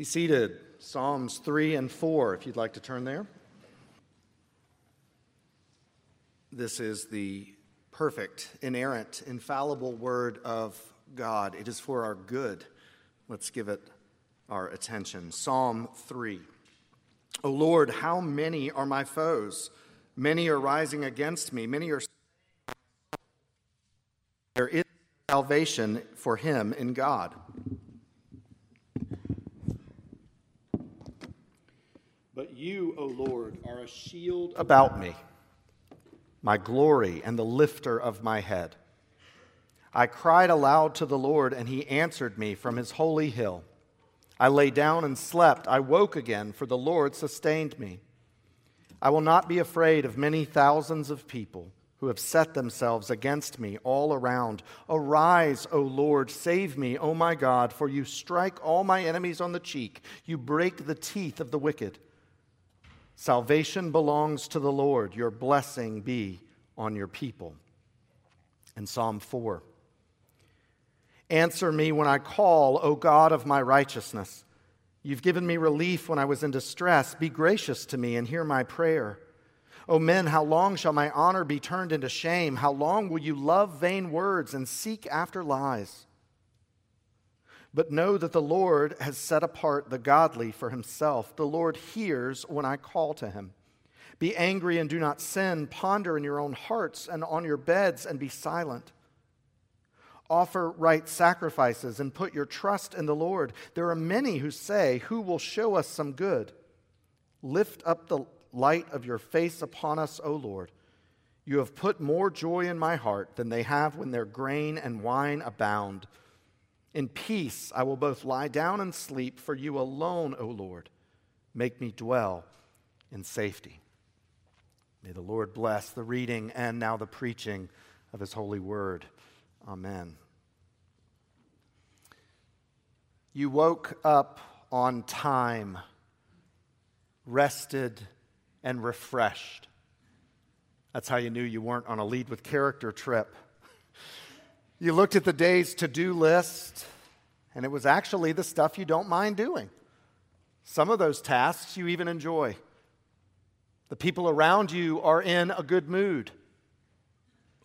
Be seated. Psalms 3 and 4, if you'd like to turn there. This is the perfect, inerrant, infallible word of God. It is for our good. Let's give it our attention. Psalm 3. O Lord, how many are my foes? Many are rising against me. Many are. There is salvation for him in God. You, O Lord, are a shield about me, my glory and the lifter of my head. I cried aloud to the Lord, and he answered me from his holy hill. I lay down and slept. I woke again, for the Lord sustained me. I will not be afraid of many thousands of people who have set themselves against me all around. Arise, O Lord, save me, O my God, for you strike all my enemies on the cheek. You break the teeth of the wicked. Salvation belongs to the Lord. Your blessing be on your people. And Psalm 4. Answer me when I call, O God of my righteousness. You've given me relief when I was in distress. Be gracious to me and hear my prayer. O men, how long shall my honor be turned into shame? How long will you love vain words and seek after lies? But know that the Lord has set apart the godly for himself. The Lord hears when I call to him. Be angry and do not sin. Ponder in your own hearts and on your beds and be silent. Offer right sacrifices and put your trust in the Lord. There are many who say, Who will show us some good? Lift up the light of your face upon us, O Lord. You have put more joy in my heart than they have when their grain and wine abound. In peace I will both lie down and sleep, for you alone, O Lord, make me dwell in safety. May the Lord bless the reading and now the preaching of his holy word. Amen. You woke up on time, rested, and refreshed. That's how you knew you weren't on a lead with character trip. You looked at the day's to do list, and it was actually the stuff you don't mind doing. Some of those tasks you even enjoy. The people around you are in a good mood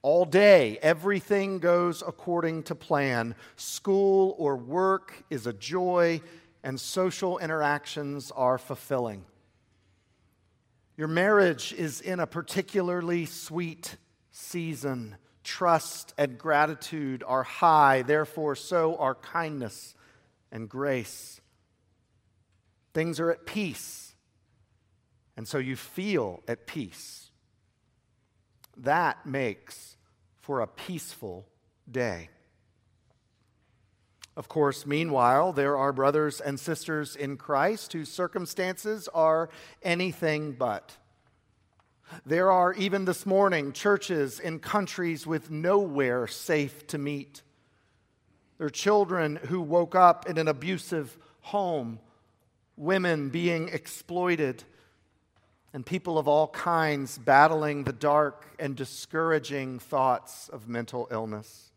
all day. Everything goes according to plan. School or work is a joy, and social interactions are fulfilling. Your marriage is in a particularly sweet season. Trust and gratitude are high, therefore, so are kindness and grace. Things are at peace, and so you feel at peace. That makes for a peaceful day. Of course, meanwhile, there are brothers and sisters in Christ whose circumstances are anything but. There are, even this morning, churches in countries with nowhere safe to meet. There are children who woke up in an abusive home, women being exploited, and people of all kinds battling the dark and discouraging thoughts of mental illness.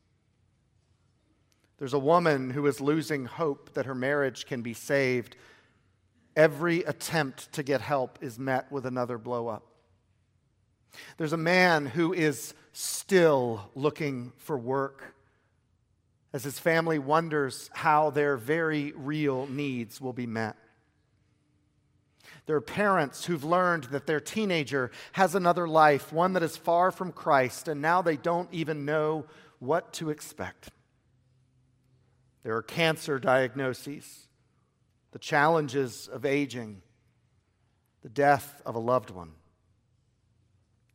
There's a woman who is losing hope that her marriage can be saved. Every attempt to get help is met with another blow up. There's a man who is still looking for work as his family wonders how their very real needs will be met. There are parents who've learned that their teenager has another life, one that is far from Christ, and now they don't even know what to expect. There are cancer diagnoses, the challenges of aging, the death of a loved one.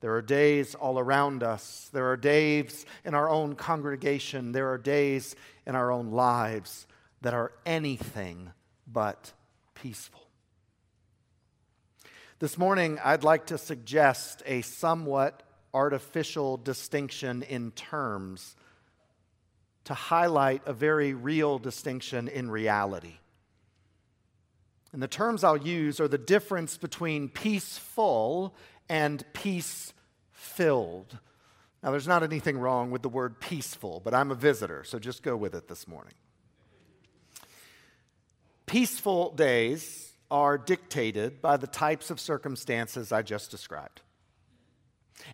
There are days all around us. There are days in our own congregation. There are days in our own lives that are anything but peaceful. This morning, I'd like to suggest a somewhat artificial distinction in terms to highlight a very real distinction in reality. And the terms I'll use are the difference between peaceful and peace filled. Now, there's not anything wrong with the word peaceful, but I'm a visitor, so just go with it this morning. Peaceful days are dictated by the types of circumstances I just described.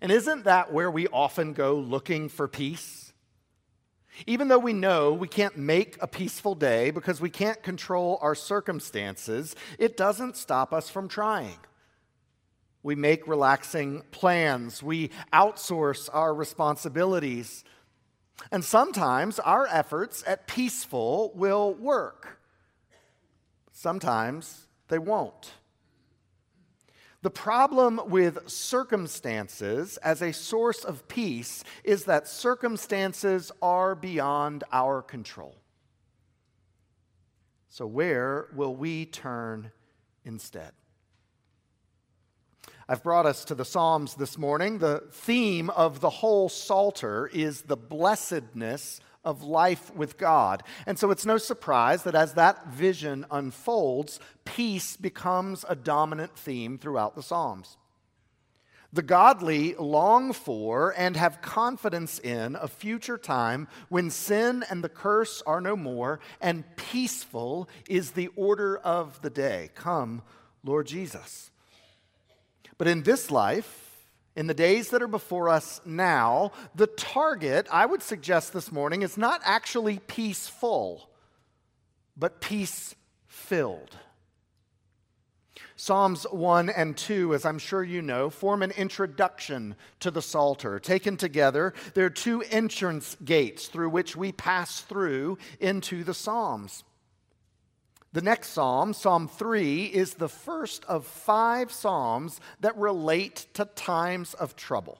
And isn't that where we often go looking for peace? Even though we know we can't make a peaceful day because we can't control our circumstances, it doesn't stop us from trying. We make relaxing plans, we outsource our responsibilities. And sometimes our efforts at peaceful will work. Sometimes they won't. The problem with circumstances as a source of peace is that circumstances are beyond our control. So, where will we turn instead? I've brought us to the Psalms this morning. The theme of the whole Psalter is the blessedness of life with God. And so it's no surprise that as that vision unfolds, peace becomes a dominant theme throughout the Psalms. The godly long for and have confidence in a future time when sin and the curse are no more, and peaceful is the order of the day. Come, Lord Jesus. But in this life, in the days that are before us now, the target, I would suggest this morning, is not actually peaceful, but peace filled. Psalms 1 and 2, as I'm sure you know, form an introduction to the Psalter. Taken together, there are two entrance gates through which we pass through into the Psalms. The next psalm, Psalm 3, is the first of five psalms that relate to times of trouble.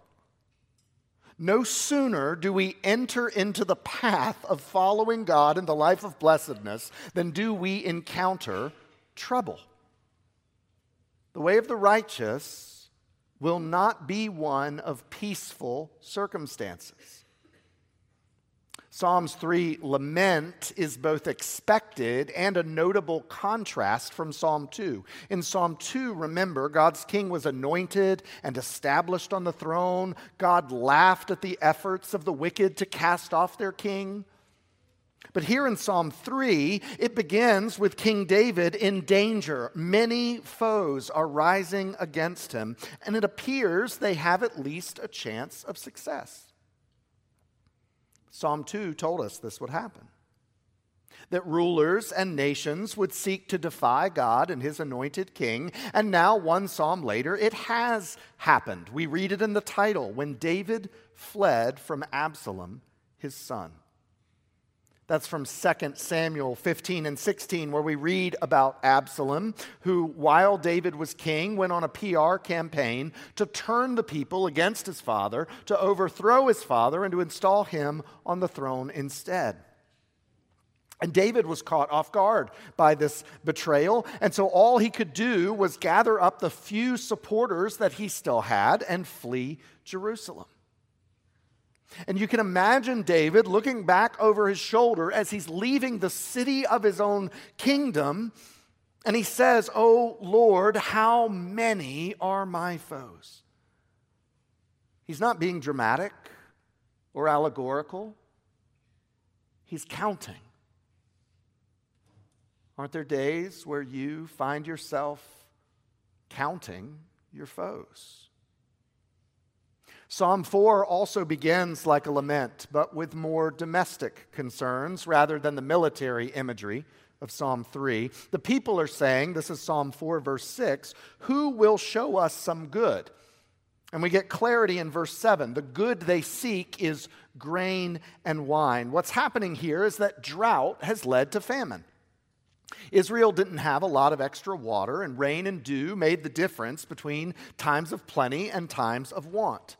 No sooner do we enter into the path of following God in the life of blessedness than do we encounter trouble. The way of the righteous will not be one of peaceful circumstances. Psalms 3 lament is both expected and a notable contrast from Psalm 2. In Psalm 2, remember, God's king was anointed and established on the throne. God laughed at the efforts of the wicked to cast off their king. But here in Psalm 3, it begins with King David in danger. Many foes are rising against him, and it appears they have at least a chance of success. Psalm 2 told us this would happen that rulers and nations would seek to defy God and his anointed king. And now, one psalm later, it has happened. We read it in the title when David fled from Absalom, his son. That's from 2 Samuel 15 and 16, where we read about Absalom, who, while David was king, went on a PR campaign to turn the people against his father, to overthrow his father, and to install him on the throne instead. And David was caught off guard by this betrayal. And so all he could do was gather up the few supporters that he still had and flee Jerusalem. And you can imagine David looking back over his shoulder as he's leaving the city of his own kingdom. And he says, Oh Lord, how many are my foes? He's not being dramatic or allegorical, he's counting. Aren't there days where you find yourself counting your foes? Psalm 4 also begins like a lament, but with more domestic concerns rather than the military imagery of Psalm 3. The people are saying, this is Psalm 4, verse 6, who will show us some good? And we get clarity in verse 7. The good they seek is grain and wine. What's happening here is that drought has led to famine. Israel didn't have a lot of extra water, and rain and dew made the difference between times of plenty and times of want.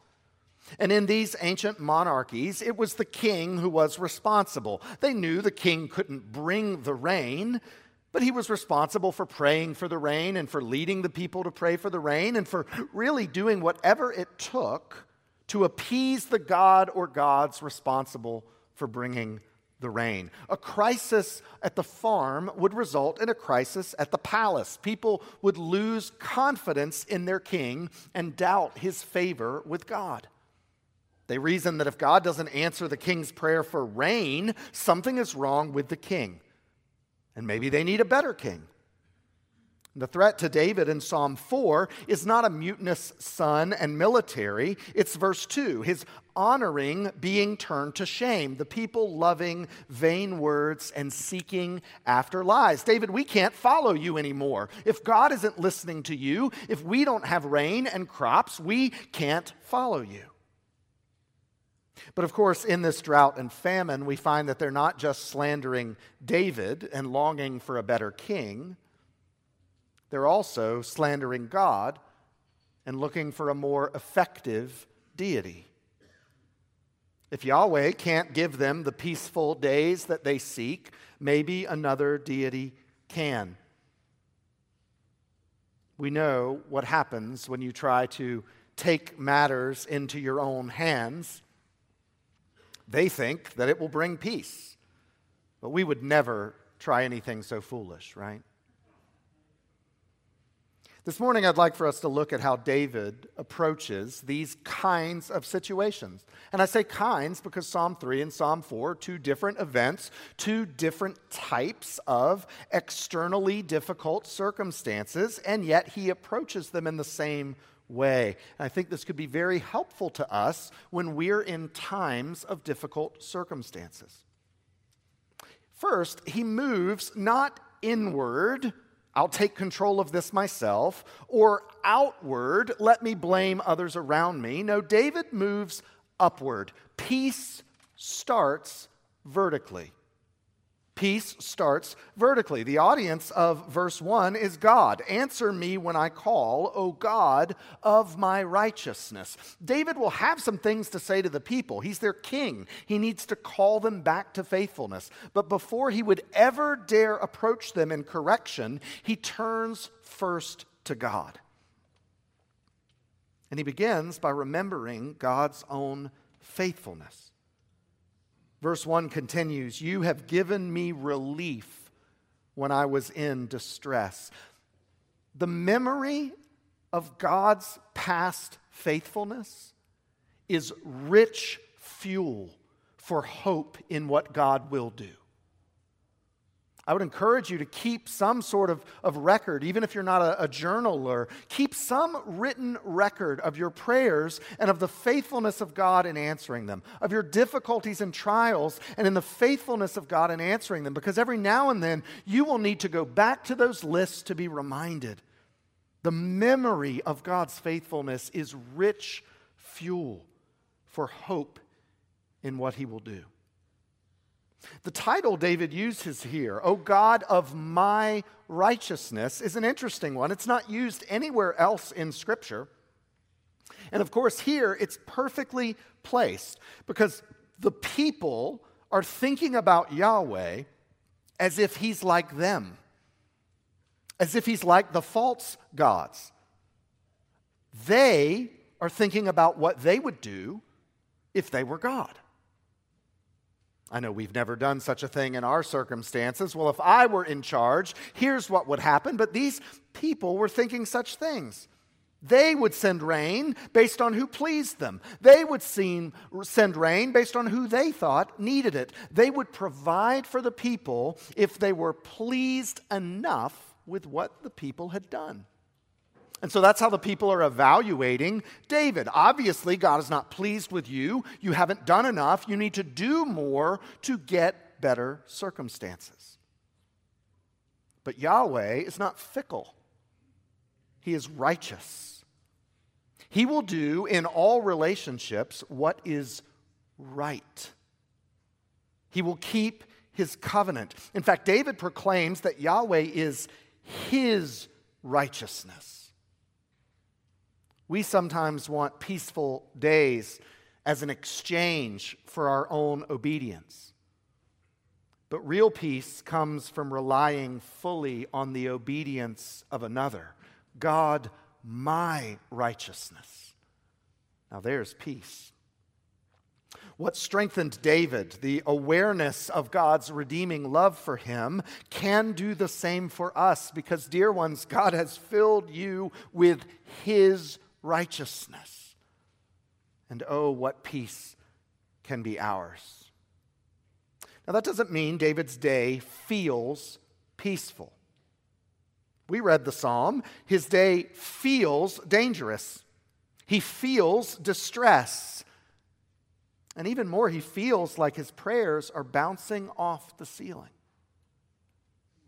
And in these ancient monarchies, it was the king who was responsible. They knew the king couldn't bring the rain, but he was responsible for praying for the rain and for leading the people to pray for the rain and for really doing whatever it took to appease the god or gods responsible for bringing the rain. A crisis at the farm would result in a crisis at the palace. People would lose confidence in their king and doubt his favor with God. They reason that if God doesn't answer the king's prayer for rain, something is wrong with the king. And maybe they need a better king. The threat to David in Psalm 4 is not a mutinous son and military. It's verse 2 his honoring being turned to shame, the people loving vain words and seeking after lies. David, we can't follow you anymore. If God isn't listening to you, if we don't have rain and crops, we can't follow you. But of course, in this drought and famine, we find that they're not just slandering David and longing for a better king they're also slandering God and looking for a more effective deity. If Yahweh can't give them the peaceful days that they seek, maybe another deity can. We know what happens when you try to take matters into your own hands. They think that it will bring peace, but we would never try anything so foolish, right? This morning, I'd like for us to look at how David approaches these kinds of situations. And I say kinds because Psalm 3 and Psalm 4 are two different events, two different types of externally difficult circumstances, and yet he approaches them in the same way. And I think this could be very helpful to us when we're in times of difficult circumstances. First, he moves not inward I'll take control of this myself, or outward, let me blame others around me. No, David moves upward. Peace starts vertically. Peace starts vertically. The audience of verse 1 is God. Answer me when I call, O God of my righteousness. David will have some things to say to the people. He's their king. He needs to call them back to faithfulness. But before he would ever dare approach them in correction, he turns first to God. And he begins by remembering God's own faithfulness. Verse 1 continues You have given me relief when I was in distress. The memory of God's past faithfulness is rich fuel for hope in what God will do. I would encourage you to keep some sort of, of record, even if you're not a, a journaler, keep some written record of your prayers and of the faithfulness of God in answering them, of your difficulties and trials and in the faithfulness of God in answering them, because every now and then you will need to go back to those lists to be reminded. The memory of God's faithfulness is rich fuel for hope in what He will do. The title David uses here, O God of my righteousness, is an interesting one. It's not used anywhere else in Scripture. And of course, here it's perfectly placed because the people are thinking about Yahweh as if he's like them, as if he's like the false gods. They are thinking about what they would do if they were God. I know we've never done such a thing in our circumstances. Well, if I were in charge, here's what would happen. But these people were thinking such things. They would send rain based on who pleased them. They would send rain based on who they thought needed it. They would provide for the people if they were pleased enough with what the people had done. And so that's how the people are evaluating David. Obviously, God is not pleased with you. You haven't done enough. You need to do more to get better circumstances. But Yahweh is not fickle, He is righteous. He will do in all relationships what is right. He will keep his covenant. In fact, David proclaims that Yahweh is his righteousness. We sometimes want peaceful days as an exchange for our own obedience. But real peace comes from relying fully on the obedience of another God, my righteousness. Now there's peace. What strengthened David, the awareness of God's redeeming love for him, can do the same for us because, dear ones, God has filled you with his righteousness. And oh, what peace can be ours. Now, that doesn't mean David's day feels peaceful. We read the psalm. His day feels dangerous. He feels distress. And even more, he feels like his prayers are bouncing off the ceiling.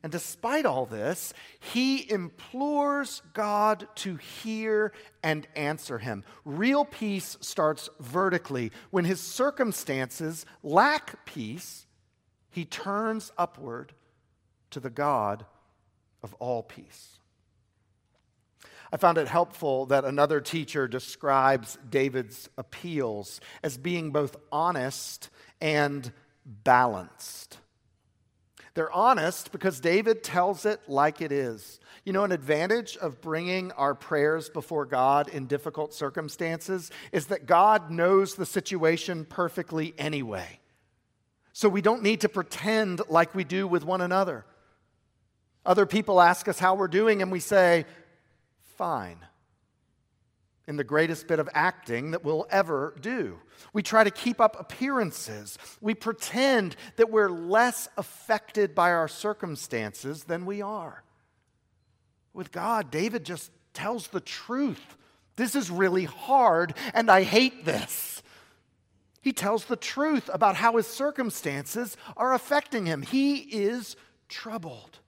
And despite all this, he implores God to hear and answer him. Real peace starts vertically. When his circumstances lack peace, he turns upward to the God of all peace. I found it helpful that another teacher describes David's appeals as being both honest and balanced. They're honest because David tells it like it is. You know, an advantage of bringing our prayers before God in difficult circumstances is that God knows the situation perfectly anyway. So we don't need to pretend like we do with one another. Other people ask us how we're doing, and we say, fine, in the greatest bit of acting that we'll ever do. We try to keep up appearances. We pretend that we're less affected by our circumstances than we are. With God, David just tells the truth. This is really hard, and I hate this. He tells the truth about how his circumstances are affecting him. He is troubled.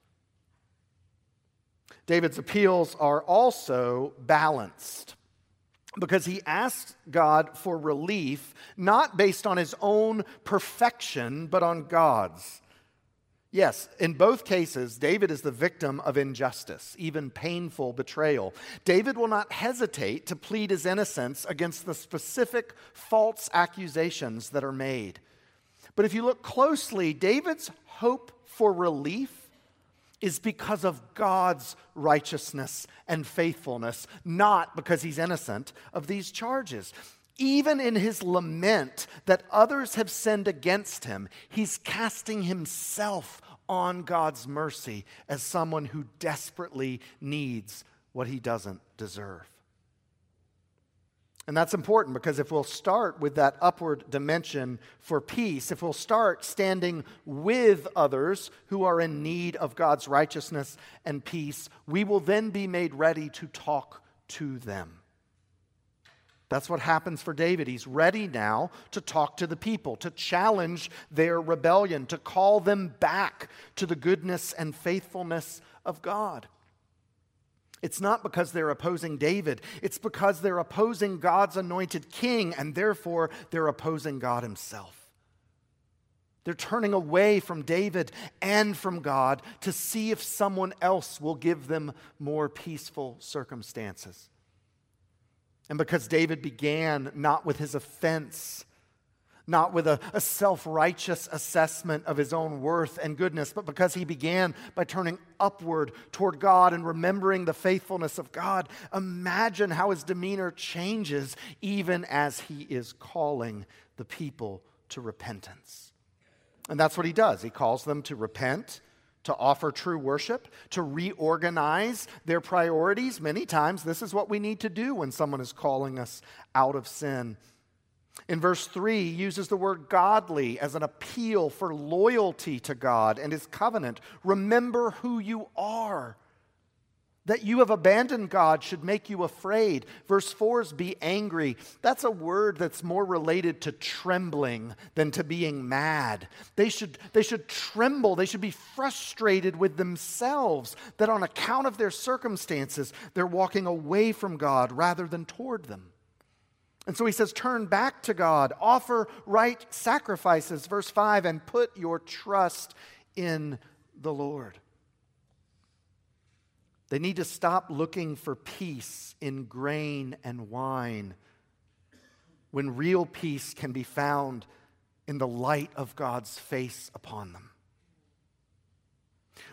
David's appeals are also balanced because he asks God for relief, not based on his own perfection, but on God's. Yes, in both cases, David is the victim of injustice, even painful betrayal. David will not hesitate to plead his innocence against the specific false accusations that are made. But if you look closely, David's hope for relief is because of God's righteousness and faithfulness, not because he's innocent of these charges. Even in his lament that others have sinned against him, he's casting himself on God's mercy as someone who desperately needs what he doesn't deserve. And that's important because if we'll start with that upward dimension for peace, if we'll start standing with others who are in need of God's righteousness and peace, we will then be made ready to talk to them. That's what happens for David. He's ready now to talk to the people, to challenge their rebellion, to call them back to the goodness and faithfulness of God. It's not because they're opposing David, it's because they're opposing God's anointed king, and therefore they're opposing God himself. They're turning away from David and from God to see if someone else will give them more peaceful circumstances. And because David began not with his offense, not with a, a self righteous assessment of his own worth and goodness, but because he began by turning upward toward God and remembering the faithfulness of God. Imagine how his demeanor changes even as he is calling the people to repentance. And that's what he does. He calls them to repent, to offer true worship, to reorganize their priorities. Many times, this is what we need to do when someone is calling us out of sin in verse 3, he uses the word godly as an appeal for loyalty to God and his covenant. Remember who you are. That you have abandoned God should make you afraid. Verse 4 is be angry. That's a word that's more related to trembling than to being mad. They should, they should tremble. They should be frustrated with themselves that on account of their circumstances, they're walking away from God rather than toward them. And so he says, Turn back to God, offer right sacrifices, verse 5, and put your trust in the Lord. They need to stop looking for peace in grain and wine when real peace can be found in the light of God's face upon them.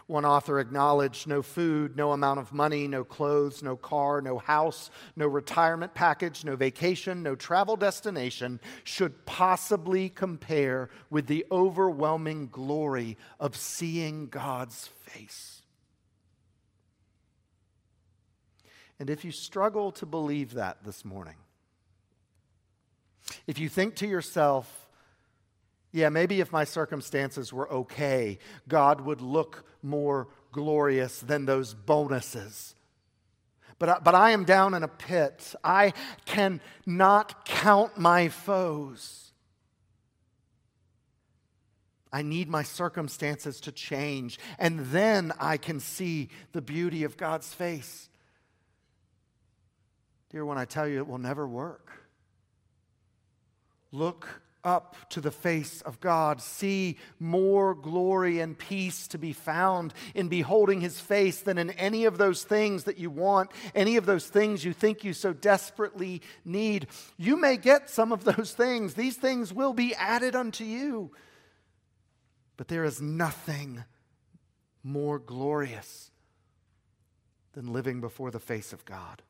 One author acknowledged no food, no amount of money, no clothes, no car, no house, no retirement package, no vacation, no travel destination should possibly compare with the overwhelming glory of seeing God's face. And if you struggle to believe that this morning, if you think to yourself, yeah, maybe if my circumstances were okay, God would look more glorious than those bonuses. But I, but I am down in a pit. I cannot count my foes. I need my circumstances to change, and then I can see the beauty of God's face. Dear one, I tell you, it will never work. Look up to the face of God. See more glory and peace to be found in beholding his face than in any of those things that you want, any of those things you think you so desperately need. You may get some of those things, these things will be added unto you. But there is nothing more glorious than living before the face of God.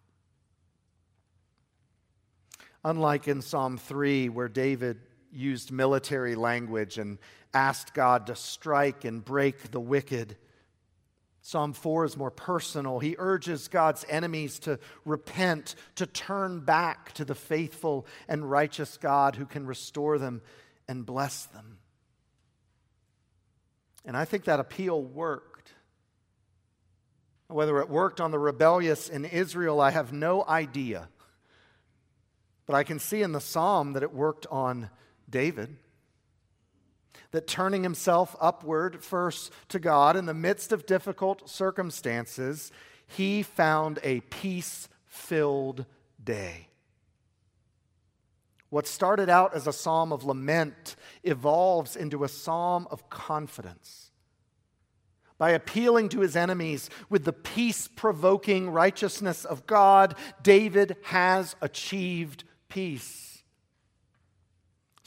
Unlike in Psalm 3, where David used military language and asked God to strike and break the wicked. Psalm 4 is more personal. He urges God's enemies to repent, to turn back to the faithful and righteous God who can restore them and bless them. And I think that appeal worked. Whether it worked on the rebellious in Israel, I have no idea. But I can see in the psalm that it worked on David. That turning himself upward first to God in the midst of difficult circumstances, he found a peace filled day. What started out as a psalm of lament evolves into a psalm of confidence. By appealing to his enemies with the peace provoking righteousness of God, David has achieved peace.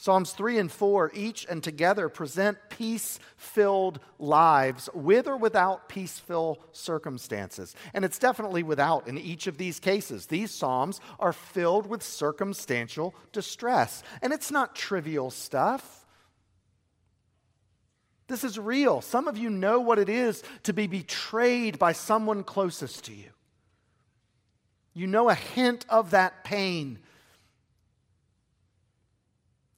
Psalms 3 and 4, each and together, present peace filled lives with or without peaceful circumstances. And it's definitely without in each of these cases. These Psalms are filled with circumstantial distress. And it's not trivial stuff. This is real. Some of you know what it is to be betrayed by someone closest to you. You know a hint of that pain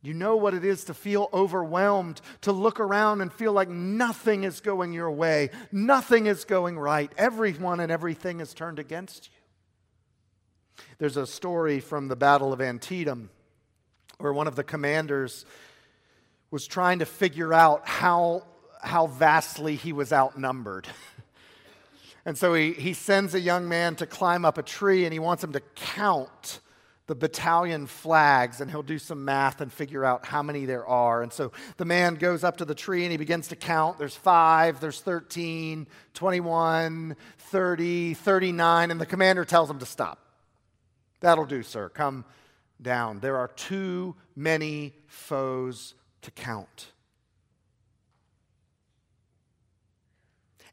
you know what it is to feel overwhelmed, to look around and feel like nothing is going your way, nothing is going right, everyone and everything is turned against you. There's a story from the Battle of Antietam where one of the commanders was trying to figure out how, how vastly he was outnumbered. and so he, he sends a young man to climb up a tree and he wants him to count the battalion flags and he'll do some math and figure out how many there are. And so the man goes up to the tree and he begins to count. There's five, there's 13, 21, 30, 39, and the commander tells him to stop. That'll do, sir. Come down. There are too many foes to count.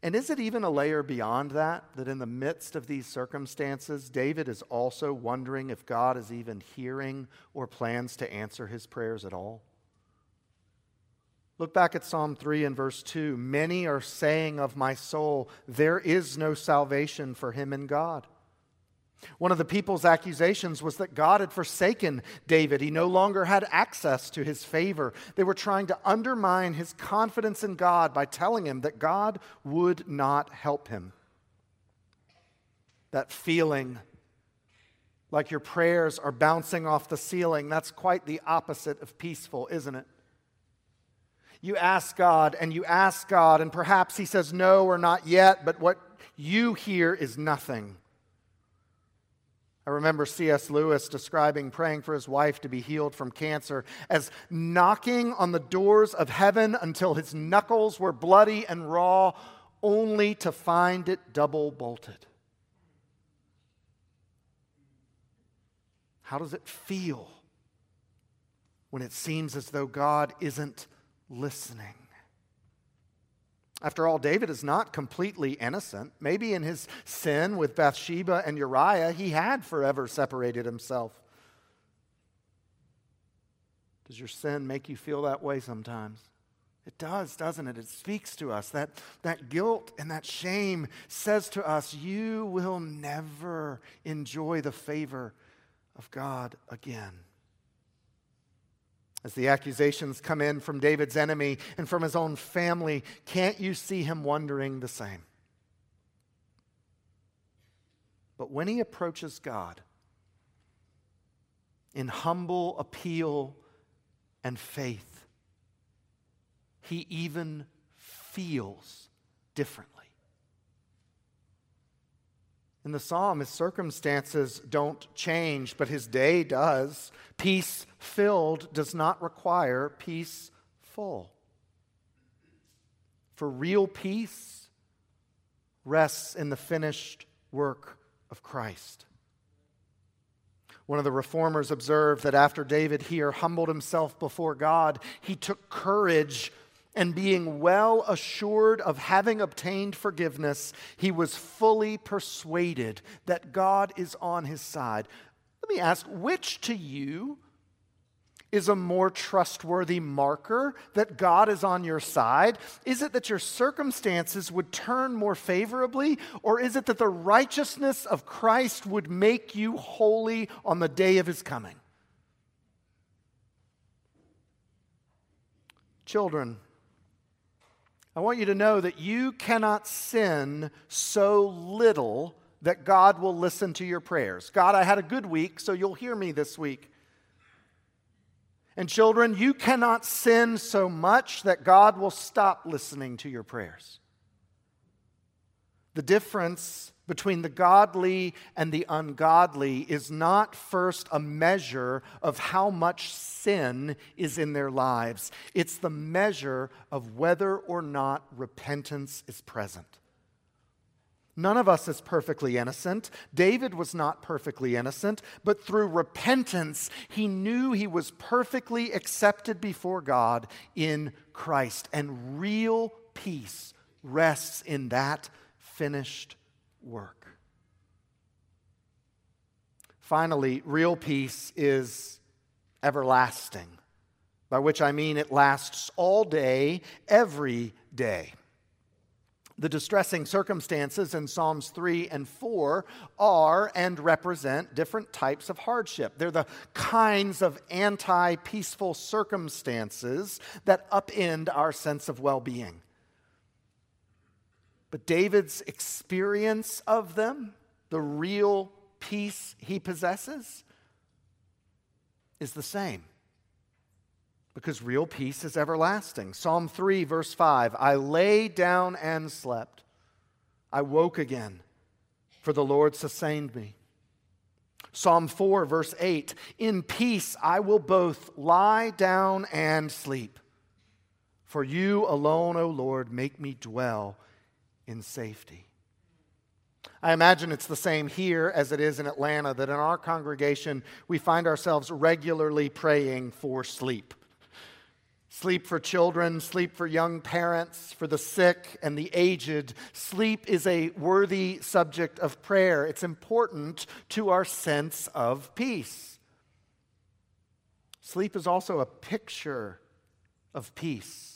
And is it even a layer beyond that? That in the midst of these circumstances, David is also wondering if God is even hearing or plans to answer his prayers at all? Look back at Psalm 3 and verse 2. Many are saying of my soul, there is no salvation for him in God. One of the people's accusations was that God had forsaken David. He no longer had access to his favor. They were trying to undermine his confidence in God by telling him that God would not help him. That feeling like your prayers are bouncing off the ceiling, that's quite the opposite of peaceful, isn't it? You ask God and you ask God, and perhaps He says no or not yet, but what you hear is nothing. I remember C.S. Lewis describing praying for his wife to be healed from cancer as knocking on the doors of heaven until his knuckles were bloody and raw, only to find it double bolted. How does it feel when it seems as though God isn't listening? After all, David is not completely innocent. Maybe in his sin with Bathsheba and Uriah, he had forever separated himself. Does your sin make you feel that way sometimes? It does, doesn't it? It speaks to us. That, that guilt and that shame says to us, You will never enjoy the favor of God again as the accusations come in from David's enemy and from his own family, can't you see him wondering the same? But when he approaches God in humble appeal and faith, he even feels different. In the psalm, his circumstances don't change, but his day does. Peace filled does not require peace full. For real peace rests in the finished work of Christ. One of the reformers observed that after David here humbled himself before God, he took courage and being well assured of having obtained forgiveness, he was fully persuaded that God is on his side. Let me ask which to you is a more trustworthy marker that God is on your side? Is it that your circumstances would turn more favorably, or is it that the righteousness of Christ would make you holy on the day of his coming? Children, I want you to know that you cannot sin so little that God will listen to your prayers. God, I had a good week, so you'll hear me this week. And children, you cannot sin so much that God will stop listening to your prayers. The difference between the godly and the ungodly is not first a measure of how much sin is in their lives, it's the measure of whether or not repentance is present. None of us is perfectly innocent. David was not perfectly innocent, but through repentance, he knew he was perfectly accepted before God in Christ. And real peace rests in that finished work. Finally, real peace is everlasting, by which I mean it lasts all day, every day. The distressing circumstances in Psalms 3 and 4 are and represent different types of hardship. They're the kinds of anti peaceful circumstances that upend our sense of well being. But David's experience of them, the real peace he possesses, is the same. Because real peace is everlasting. Psalm 3, verse 5 I lay down and slept. I woke again, for the Lord sustained me. Psalm 4, verse 8 In peace I will both lie down and sleep. For you alone, O Lord, make me dwell in safety. I imagine it's the same here as it is in Atlanta, that in our congregation we find ourselves regularly praying for sleep. Sleep for children, sleep for young parents, for the sick and the aged. Sleep is a worthy subject of prayer. It's important to our sense of peace. Sleep is also a picture of peace.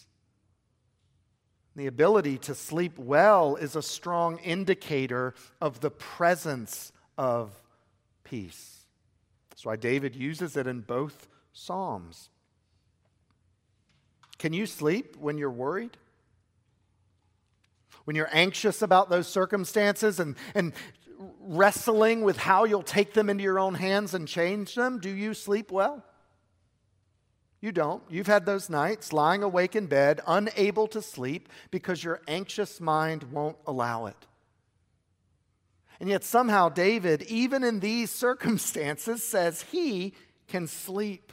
The ability to sleep well is a strong indicator of the presence of peace. That's why David uses it in both Psalms. Can you sleep when you're worried? When you're anxious about those circumstances and, and wrestling with how you'll take them into your own hands and change them, do you sleep well? You don't. You've had those nights lying awake in bed, unable to sleep because your anxious mind won't allow it. And yet, somehow, David, even in these circumstances, says he can sleep.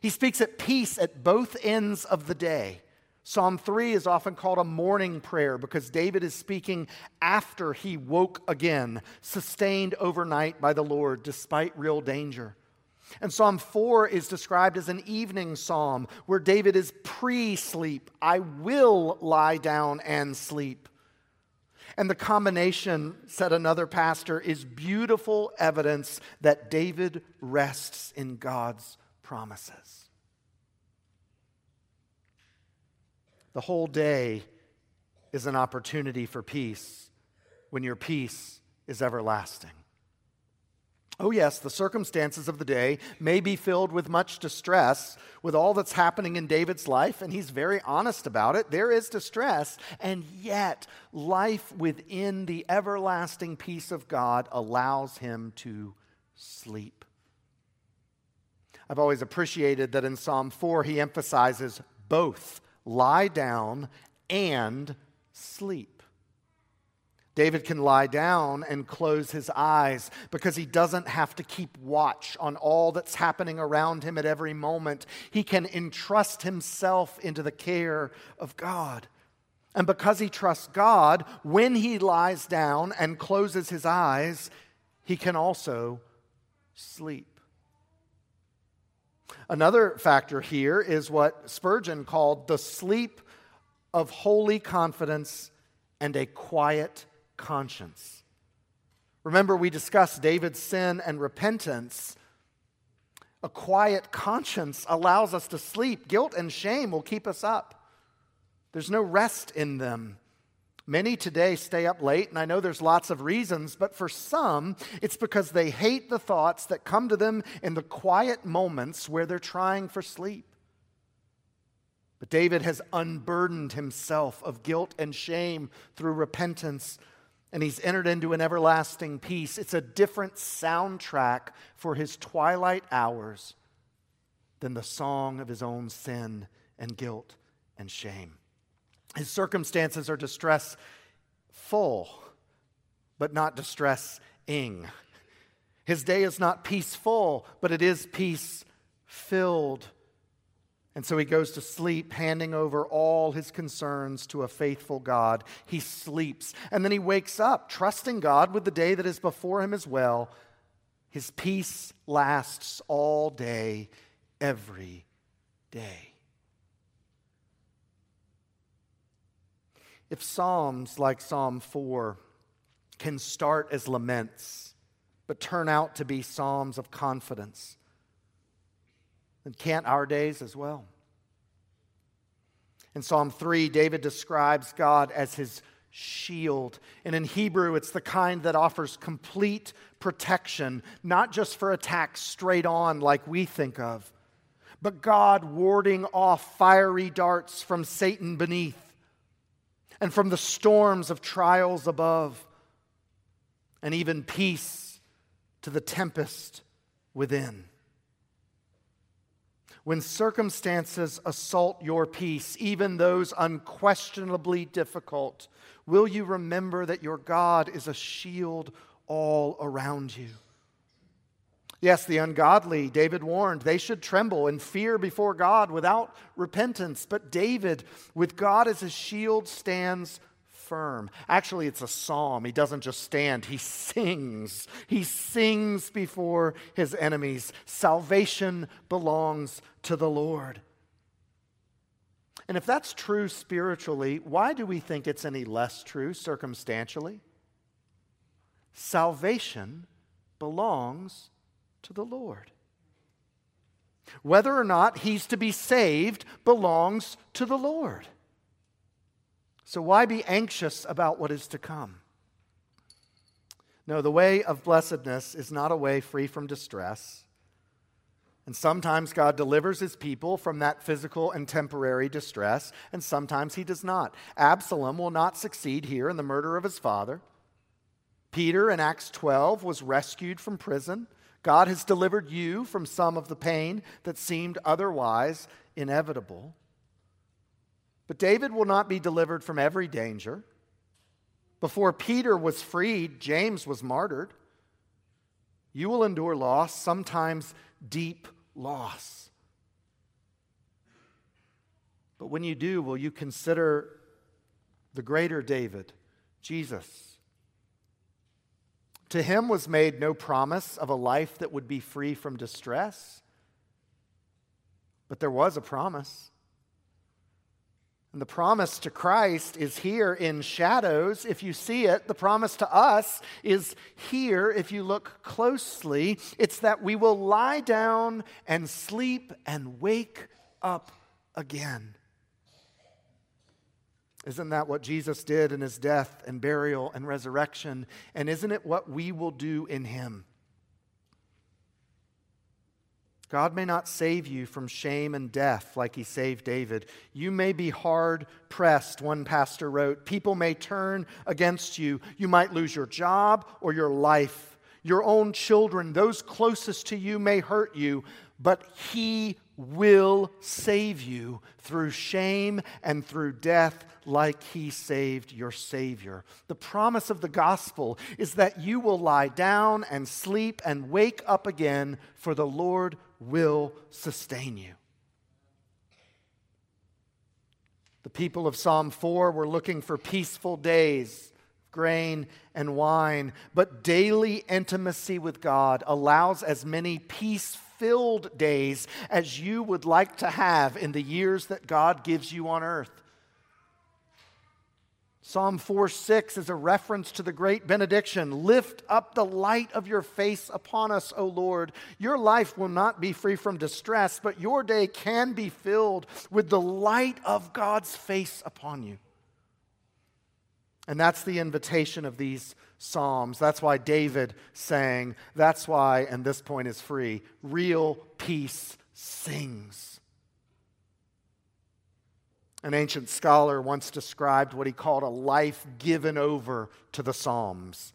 He speaks at peace at both ends of the day. Psalm 3 is often called a morning prayer because David is speaking after he woke again, sustained overnight by the Lord despite real danger. And Psalm 4 is described as an evening psalm where David is pre sleep. I will lie down and sleep. And the combination, said another pastor, is beautiful evidence that David rests in God's promises. The whole day is an opportunity for peace when your peace is everlasting. Oh, yes, the circumstances of the day may be filled with much distress with all that's happening in David's life, and he's very honest about it. There is distress, and yet life within the everlasting peace of God allows him to sleep. I've always appreciated that in Psalm 4 he emphasizes both lie down and sleep. David can lie down and close his eyes because he doesn't have to keep watch on all that's happening around him at every moment. He can entrust himself into the care of God. And because he trusts God, when he lies down and closes his eyes, he can also sleep. Another factor here is what Spurgeon called the sleep of holy confidence and a quiet conscience. Remember, we discussed David's sin and repentance. A quiet conscience allows us to sleep. Guilt and shame will keep us up. There's no rest in them. Many today stay up late, and I know there's lots of reasons, but for some, it's because they hate the thoughts that come to them in the quiet moments where they're trying for sleep. But David has unburdened himself of guilt and shame through repentance and he's entered into an everlasting peace. It's a different soundtrack for his twilight hours than the song of his own sin and guilt and shame. His circumstances are distress full, but not distressing. His day is not peaceful, but it is peace filled. And so he goes to sleep, handing over all his concerns to a faithful God. He sleeps. And then he wakes up, trusting God with the day that is before him as well. His peace lasts all day, every day. If Psalms like Psalm 4 can start as laments, but turn out to be Psalms of confidence, and can't our days as well? In Psalm 3, David describes God as his shield. And in Hebrew, it's the kind that offers complete protection, not just for attacks straight on like we think of, but God warding off fiery darts from Satan beneath and from the storms of trials above, and even peace to the tempest within. When circumstances assault your peace, even those unquestionably difficult, will you remember that your God is a shield all around you? Yes, the ungodly, David warned, they should tremble and fear before God without repentance. But David, with God as his shield, stands firm. Actually, it's a psalm. He doesn't just stand, he sings. He sings before his enemies. Salvation belongs to the Lord. And if that's true spiritually, why do we think it's any less true circumstantially? Salvation belongs to the Lord. Whether or not he's to be saved belongs to the Lord. So why be anxious about what is to come? No, the way of blessedness is not a way free from distress. And sometimes God delivers his people from that physical and temporary distress, and sometimes he does not. Absalom will not succeed here in the murder of his father. Peter in Acts 12 was rescued from prison. God has delivered you from some of the pain that seemed otherwise inevitable. But David will not be delivered from every danger. Before Peter was freed, James was martyred. You will endure loss, sometimes deep loss. But when you do, will you consider the greater David, Jesus? To him was made no promise of a life that would be free from distress, but there was a promise. And the promise to Christ is here in shadows if you see it. The promise to us is here if you look closely. It's that we will lie down and sleep and wake up again. Isn't that what Jesus did in his death and burial and resurrection? And isn't it what we will do in him? God may not save you from shame and death like he saved David. You may be hard pressed, one pastor wrote. People may turn against you. You might lose your job or your life. Your own children, those closest to you, may hurt you, but he will save you through shame and through death like he saved your Savior. The promise of the gospel is that you will lie down and sleep and wake up again, for the Lord will sustain you. The people of Psalm 4 were looking for peaceful days, grain and wine, but daily intimacy with God allows as many peace filled days as you would like to have in the years that God gives you on earth. Psalm 4 6 is a reference to the great benediction Lift up the light of your face upon us, O Lord. Your life will not be free from distress, but your day can be filled with the light of God's face upon you. And that's the invitation of these Psalms. That's why David sang. That's why, and this point is free, real peace sings. An ancient scholar once described what he called a life given over to the Psalms.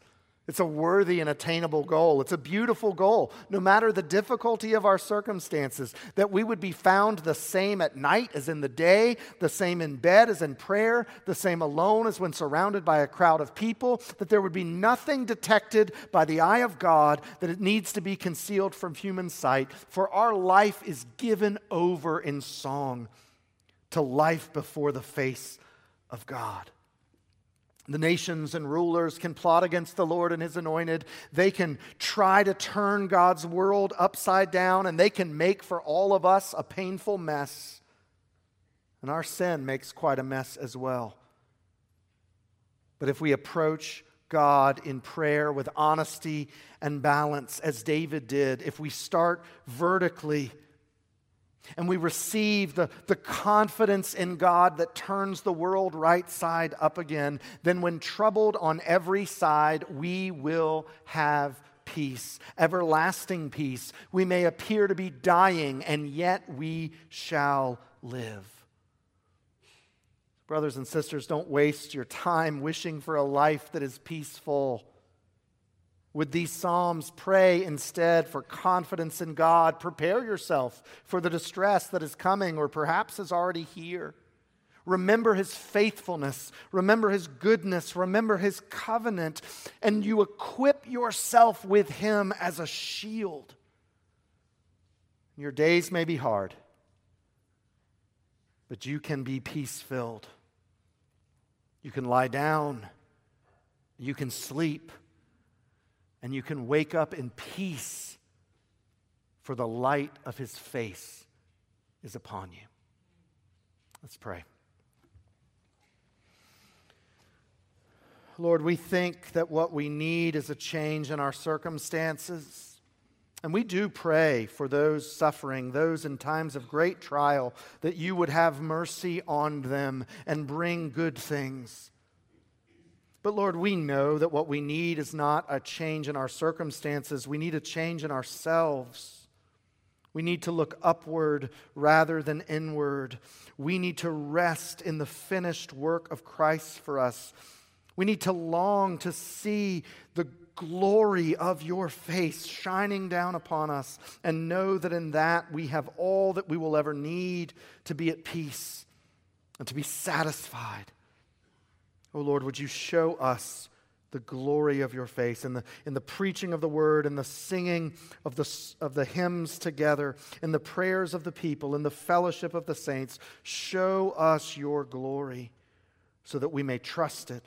It's a worthy and attainable goal. It's a beautiful goal, no matter the difficulty of our circumstances, that we would be found the same at night as in the day, the same in bed as in prayer, the same alone as when surrounded by a crowd of people, that there would be nothing detected by the eye of God that it needs to be concealed from human sight, for our life is given over in song to life before the face of God. The nations and rulers can plot against the Lord and his anointed. They can try to turn God's world upside down, and they can make for all of us a painful mess. And our sin makes quite a mess as well. But if we approach God in prayer with honesty and balance, as David did, if we start vertically, and we receive the, the confidence in God that turns the world right side up again, then when troubled on every side, we will have peace, everlasting peace. We may appear to be dying, and yet we shall live. Brothers and sisters, don't waste your time wishing for a life that is peaceful. With these Psalms, pray instead for confidence in God. Prepare yourself for the distress that is coming or perhaps is already here. Remember his faithfulness. Remember his goodness. Remember his covenant. And you equip yourself with him as a shield. Your days may be hard, but you can be peace filled. You can lie down. You can sleep and you can wake up in peace, for the light of his face is upon you. Let's pray. Lord, we think that what we need is a change in our circumstances. And we do pray for those suffering, those in times of great trial, that you would have mercy on them and bring good things. But Lord, we know that what we need is not a change in our circumstances, we need a change in ourselves. We need to look upward rather than inward. We need to rest in the finished work of Christ for us. We need to long to see the glory of your face shining down upon us and know that in that we have all that we will ever need to be at peace and to be satisfied. Oh Lord, would you show us the glory of your face in the, in the preaching of the word, in the singing of the, of the hymns together, in the prayers of the people, in the fellowship of the saints. Show us your glory so that we may trust it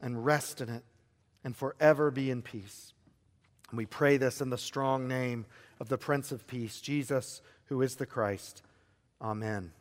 and rest in it and forever be in peace. And we pray this in the strong name of the Prince of Peace, Jesus, who is the Christ. Amen.